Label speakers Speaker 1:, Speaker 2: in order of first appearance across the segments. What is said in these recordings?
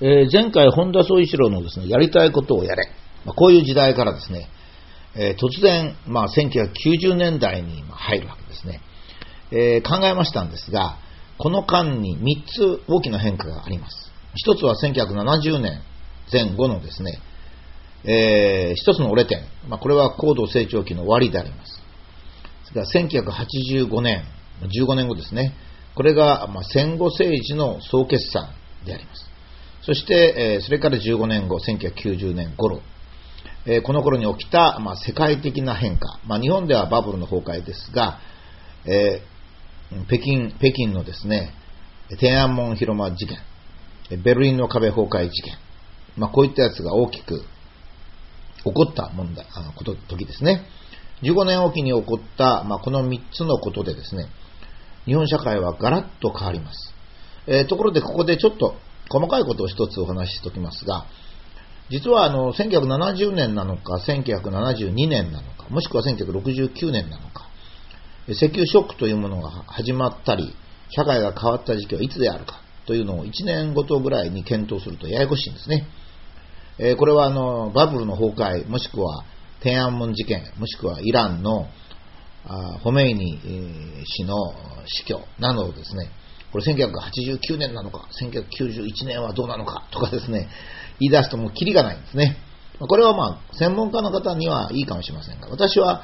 Speaker 1: えー前回、本田宗一郎のですね、やりたいことをやれ。まあ、こういう時代からですね、えー突然、まあ、1990年代に入るわけですね、えー考えましたんですが、この間に3つ大きな変化があります。一つは1970年前後のですね、えー一つの折れ点、まあ、これは高度成長期の終わりであります。それから1985年、15年後ですね、これがまあ戦後政治の総決算であります。そして、それから15年後、1990年頃、この頃に起きた、ま、世界的な変化、ま、日本ではバブルの崩壊ですが、え北京北京のですね天安門広間事件、ベルリンの壁崩壊事件、まあ、こういったやつが大きく起こった問題あのこと時ですね。15年おきに起こった、まあ、この3つのことでですね、日本社会はガラッと変わります。えーところでここでちょっと細かいことを一つお話ししておきますが、実はあの1970年なのか、1972年なのか、もしくは1969年なのか、石油ショックというものが始まったり、社会が変わった時期はいつであるかというのを1年ごとぐらいに検討するとややこしいんですね。えこれはあのバブルの崩壊、もしくは天安門事件、もしくはイランのあホメイニ氏の死去などですね、これ1989年なのか、1991年はどうなのかとかですね、言い出すともうキリがないんですね。これはまあ専門家の方にはいいかもしれませんが、私は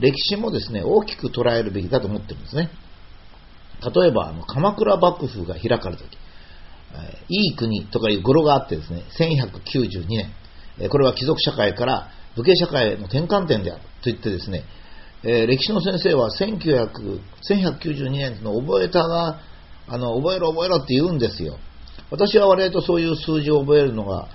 Speaker 1: 歴史もですね、大きく捉えるべきだと思ってるんですね。例えば、あの鎌倉幕府が開かれた時、えーいい国とかいう語呂があってですね、1192年、これは貴族社会から武家社会への転換点であると言ってですね、歴史の先生は1900 1192年の覚えたが、あの、覚えろ覚えろって言うんですよ。私は割とそういう数字を覚えるのが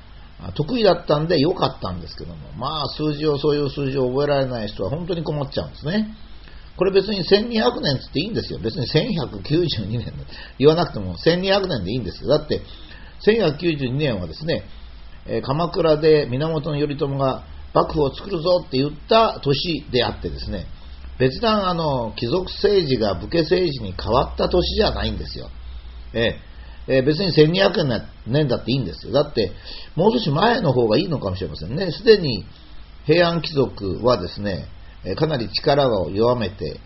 Speaker 1: 得意だったんで良かったんですけども、まあ数字を、そういう数字を覚えられない人は本当に困っちゃうんですね。これ別に1200年つっていいんですよ。別に1192年で言わなくても1200年でいいんですよ。だって1192年はですね、え鎌倉で源頼朝が幕府を作るぞって言った年であってですね、別段あの貴族政治が武家政治に変わった年じゃないんですよ。ええー別に1200年だっていいんですよ。だって、もう少し前の方がいいのかもしれませんね。すでに平安貴族はですね、えかなり力を弱めて、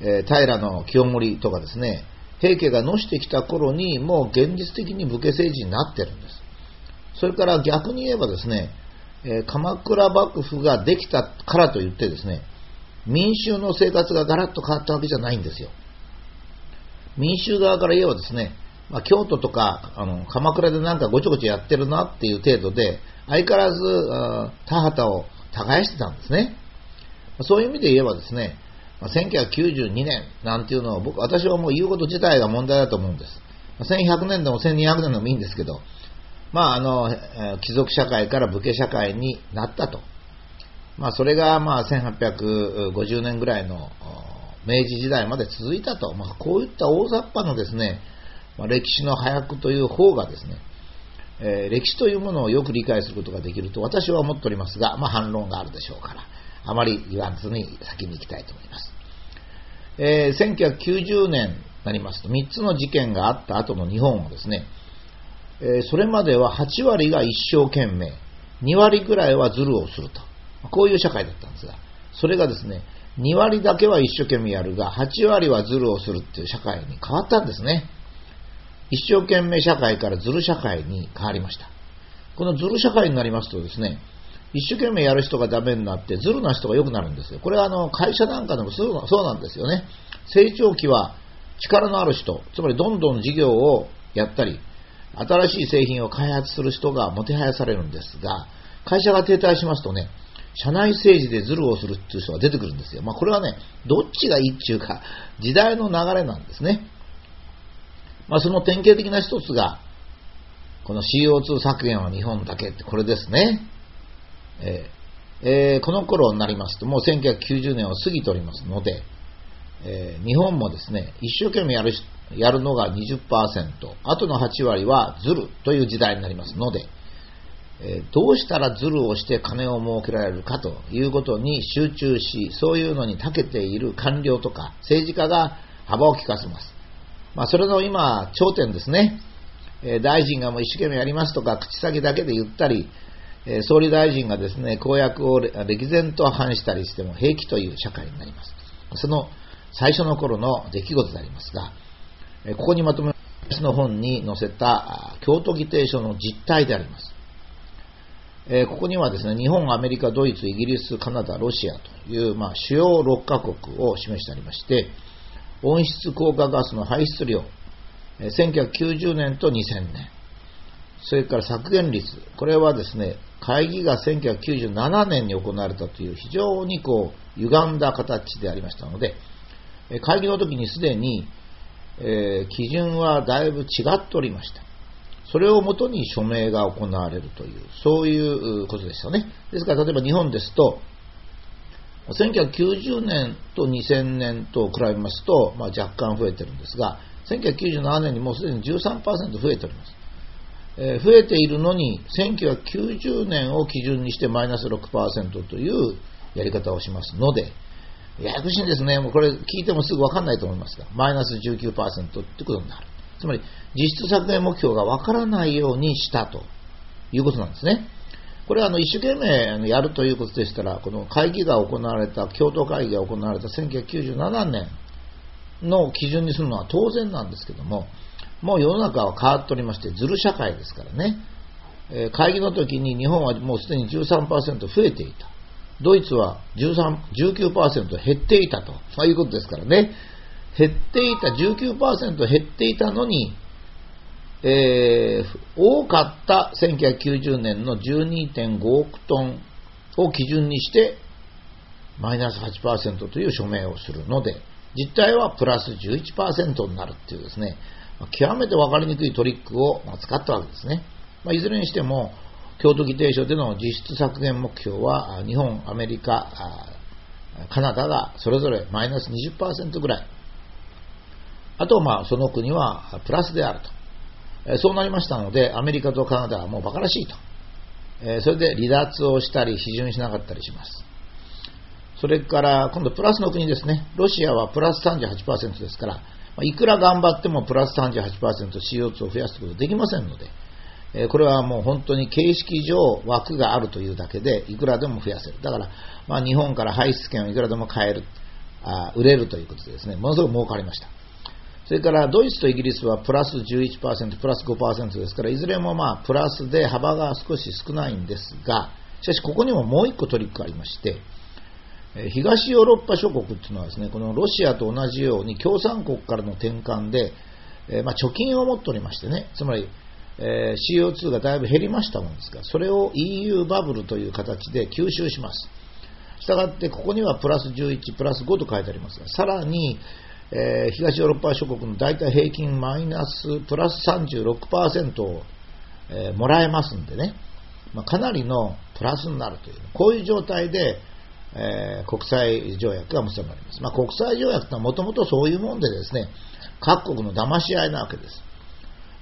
Speaker 1: えー平清盛とかですね、平家がのしてきた頃にもう現実的に武家政治になってるんです。それから逆に言えばですね、えー鎌倉幕府ができたからといってですね、民衆の生活がガラッと変わったわけじゃないんですよ。民衆側から言えばですね、まあ、京都とかあの鎌倉でなんかごちょごちょやってるなっていう程度で、相変わらず田畑を耕してたんですね。そういう意味で言えばですね、ま1992年なんていうのは僕、私はもう言うこと自体が問題だと思うんです。1100年でも1200年でもいいんですけど、まああの、貴族社会から武家社会になったと。まあそれがまあ1850年ぐらいの明治時代まで続いたと。まあこういった大雑把のですね、まあ、歴史の早くという方がですね、えー歴史というものをよく理解することができると私は思っておりますが、まあ、反論があるでしょうから、あまり言わずに先に行きたいと思います。えー1990年になりますと、3つの事件があった後の日本はですね、えーそれまでは8割が一生懸命、2割ぐらいはズルをすると。こういう社会だったんですが、それがですね、2割だけは一生懸命やるが、8割はズルをするっていう社会に変わったんですね。一生懸命社会からズル社会に変わりました。このズル社会になりますとですね、一生懸命やる人がダメになって、ズルな人が良くなるんですよ。これはあの会社なんかでもそうそうなんですよね。成長期は力のある人、つまりどんどん事業をやったり、新しい製品を開発する人がもてはやされるんですが、会社が停滞しますとね、社内政治でズルをするっていう人が出てくるんですよ。まあ、これはね、どっちがいいっていうか、時代の流れなんですね。まあ、その典型的な一つが、この CO2 削減は日本だけってこれですね。えーえーこの頃になりますと、もう1990年を過ぎておりますので、えー日本もですね、一生懸命やるやるのが20%、あとの8割はズルという時代になりますので、えどうしたらズルをして金を儲けられるかということに集中し、そういうのに長けている官僚とか政治家が幅を利かせます。まあ、それの今、頂点ですね。え大臣がもう一生懸命やりますとか、口先だけで言ったり、え総理大臣がですね、公約を歴然と反したりしても平気という社会になります。その最初の頃の出来事でありますが、ここにまとめ私の本に載せた京都議定書の実態であります。えここにはですね、日本、アメリカ、ドイツ、イギリス、カナダ、ロシアという、まあ、主要6カ国を示してありまして、温室効果ガスの排出量え、1990年と2000年、それから削減率、これはですね、会議が1997年に行われたという非常にこう歪んだ形でありましたので、会議の時にすでに、えー、基準はだいぶ違っておりました。それをもとに署名が行われるという、そういうことですよね。ですから、例えば日本ですと、1990年と2000年と比べますと、まあ、若干増えてるんですが、1997年にもうすでに13%増えております。えー、増えているのに、1990年を基準にしてマイナス6%というやり方をしますので、ややこしいんですね。もうこれ聞いてもすぐわかんないと思いますが、マイナス19%ってことになる。つまり、実質削減目標がわからないようにしたということなんですね。これはあの一生懸命やるということでしたら、この会議が行われた、京都会議が行われた1997年の基準にするのは当然なんですけども、もう世の中は変わっておりまして、ずる社会ですからね、会議の時に日本はもうすでに13%増えていた。ドイツは13 19%減っていたと、いうことですからね。減っていた、19%減っていたのに、えー、多かった1990年の12.5億トンを基準にして、マイナス8%という署名をするので、実態はプラス11%になるっていうですね、極めて分かりにくいトリックを使ったわけですね。まあ、いずれにしても、京都議定書での実質削減目標は、日本、アメリカ、カナダがそれぞれマイナス20%ぐらい。あと、まあ、その国はプラスであると。そうなりましたので、アメリカとカナダはもう馬鹿らしいと。それで離脱をしたり、批准しなかったりします。それから、今度プラスの国ですね。ロシアはプラス38%ですから、いくら頑張ってもプラス 38%CO2 を増やすことはできませんので、これはもう本当に形式上枠があるというだけで、いくらでも増やせる。だから、まあ、日本から排出権をいくらでも買える、あ売れるということでですね、ものすごく儲かりました。それからドイツとイギリスはプラス11%、プラス5%ですから、いずれもまあプラスで幅が少し少ないんですが、しかしここにももう一個トリックがありまして、東ヨーロッパ諸国っていうのはですね、このロシアと同じように共産国からの転換で、えまあ、貯金を持っておりましてね、つまり、えー、CO2 がだいぶ減りましたもんですが、それを EU バブルという形で吸収します。したがって、ここにはプラス11、プラス5と書いてありますが、さらに、えー、東ヨーロッパ諸国の大体平均マイナスプラス36%を、えー、もらえますんでね、まあ、かなりのプラスになるという、こういう状態で、えー、国際条約が結ばれます。まあ、国際条約とはもともとそういうもんでですね、各国の騙し合いなわけです。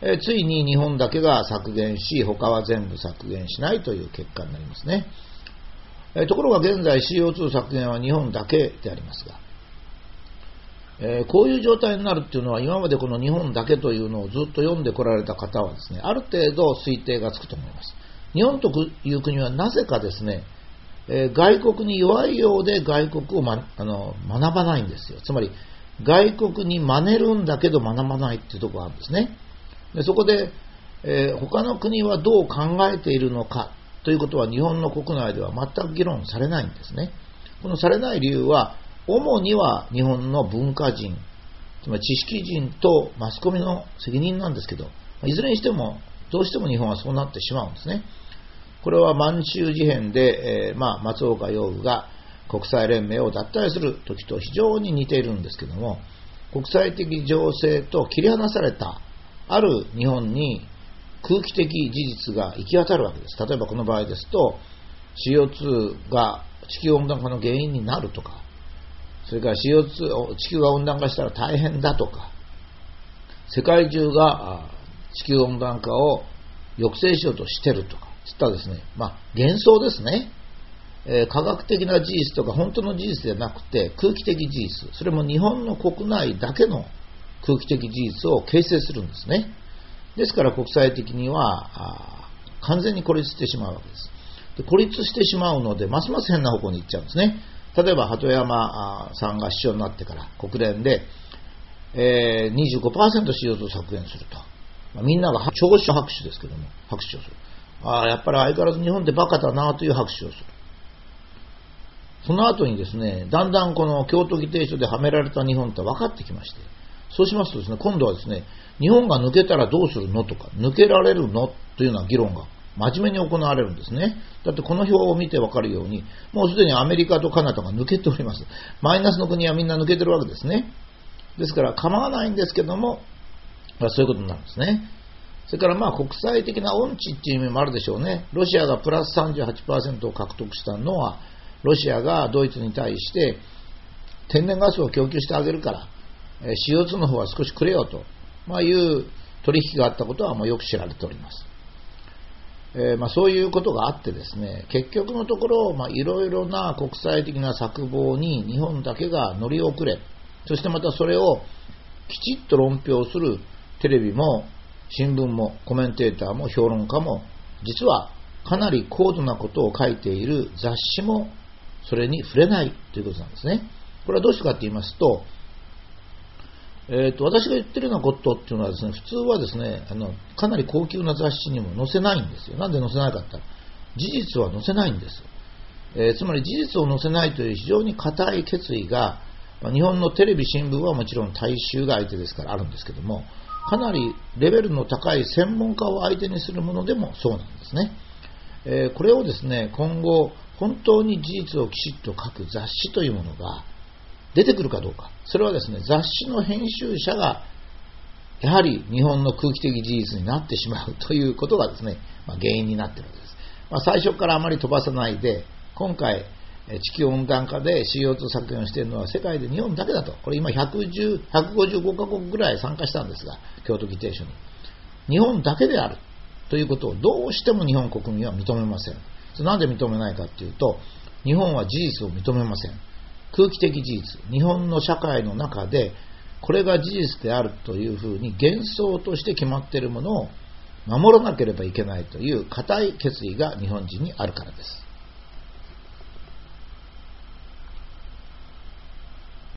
Speaker 1: えー、ついに日本だけが削減し、他は全部削減しないという結果になりますね。えー、ところが現在 CO2 削減は日本だけでありますが、えー、こういう状態になるっていうのは今までこの日本だけというのをずっと読んでこられた方はですね、ある程度推定がつくと思います。日本という国はなぜかですね、えー、外国に弱いようで外国を、ま、あの学ばないんですよ。つまり、外国に真似るんだけど学ばないっていうところがあるんですね。でそこで、えー、他の国はどう考えているのかということは日本の国内では全く議論されないんですね。このされない理由は、主には日本の文化人、つまり知識人とマスコミの責任なんですけど、いずれにしても、どうしても日本はそうなってしまうんですね。これは満州事変で、えー、まあ、松岡洋夫が国際連盟を脱退する時と非常に似ているんですけども、国際的情勢と切り離されたある日本に空気的事実が行き渡るわけです。例えばこの場合ですと、CO2 が地球温暖化の原因になるとか、それから CO2、地球が温暖化したら大変だとか、世界中が地球温暖化を抑制しようとしてるとか、つったですね、まあ、幻想ですね。えー、科学的な事実とか本当の事実ではなくて空気的事実、それも日本の国内だけの空気的事実を形成するんですね。ですから国際的には完全に孤立してしまうわけです。で孤立してしまうので、ますます変な方向に行っちゃうんですね。例えば、鳩山さんが首相になってから国連で、えー、25%CO2 削減すると。まあ、みんなが長所拍手ですけども、拍手をする。ああ、やっぱり相変わらず日本ってバカだなという拍手をする。その後にですね、だんだんこの京都議定書ではめられた日本って分かってきまして、そうしますとですね、今度はですね、日本が抜けたらどうするのとか、抜けられるのというような議論が真面目に行われるんですね。だってこの表を見て分かるように、もうすでにアメリカとカナダが抜けております。マイナスの国はみんな抜けてるわけですね。ですから構わないんですけども、そういうことになるんですね。それからまあ国際的な音痴っていう意味もあるでしょうね。ロシアがプラス38%を獲得したのは、ロシアがドイツに対して天然ガスを供給してあげるから、CO2 の方は少しくれよと、ま、いう取引があったことはもうよく知られております。えー、まあ、そういうことがあってですね、結局のところ、いろいろな国際的な策謀に日本だけが乗り遅れ、そしてまたそれをきちっと論評するテレビも新聞もコメンテーターも評論家も実はかなり高度なことを書いている雑誌もそれに触れないということなんですね。これはどうしてかと言いますと、えーと、私が言ってるようなことっていうのはですね、普通はですね、あのかなり高級な雑誌にも載せないんですよ。なんで載せなかって言った？ら、事実は載せないんです。えー、つまり事実を載せないという非常に固い決意が、まあ、日本のテレビ、新聞はもちろん大衆が相手ですからあるんですけども、かなりレベルの高い専門家を相手にするものでもそうなんですね。えー、これをですね、今後、本当に事実をきちっと書く雑誌というものが出てくるかどうか。それはですね、雑誌の編集者が、やはり日本の空気的事実になってしまう ということがですね、まあ、原因になっているわけです。まあ、最初からあまり飛ばさないで、今回、地球温暖化で CO2 削減をしているのは世界で日本だけだと。これ今110 155カ国ぐらい参加したんですが、京都議定書に。日本だけであるということをどうしても日本国民は認めません。なんで認めないかというと、日本は事実を認めません。空気的事実、日本の社会の中で、これが事実であるというふうに幻想として決まっているものを守らなければいけないという固い決意が日本人にあるからです。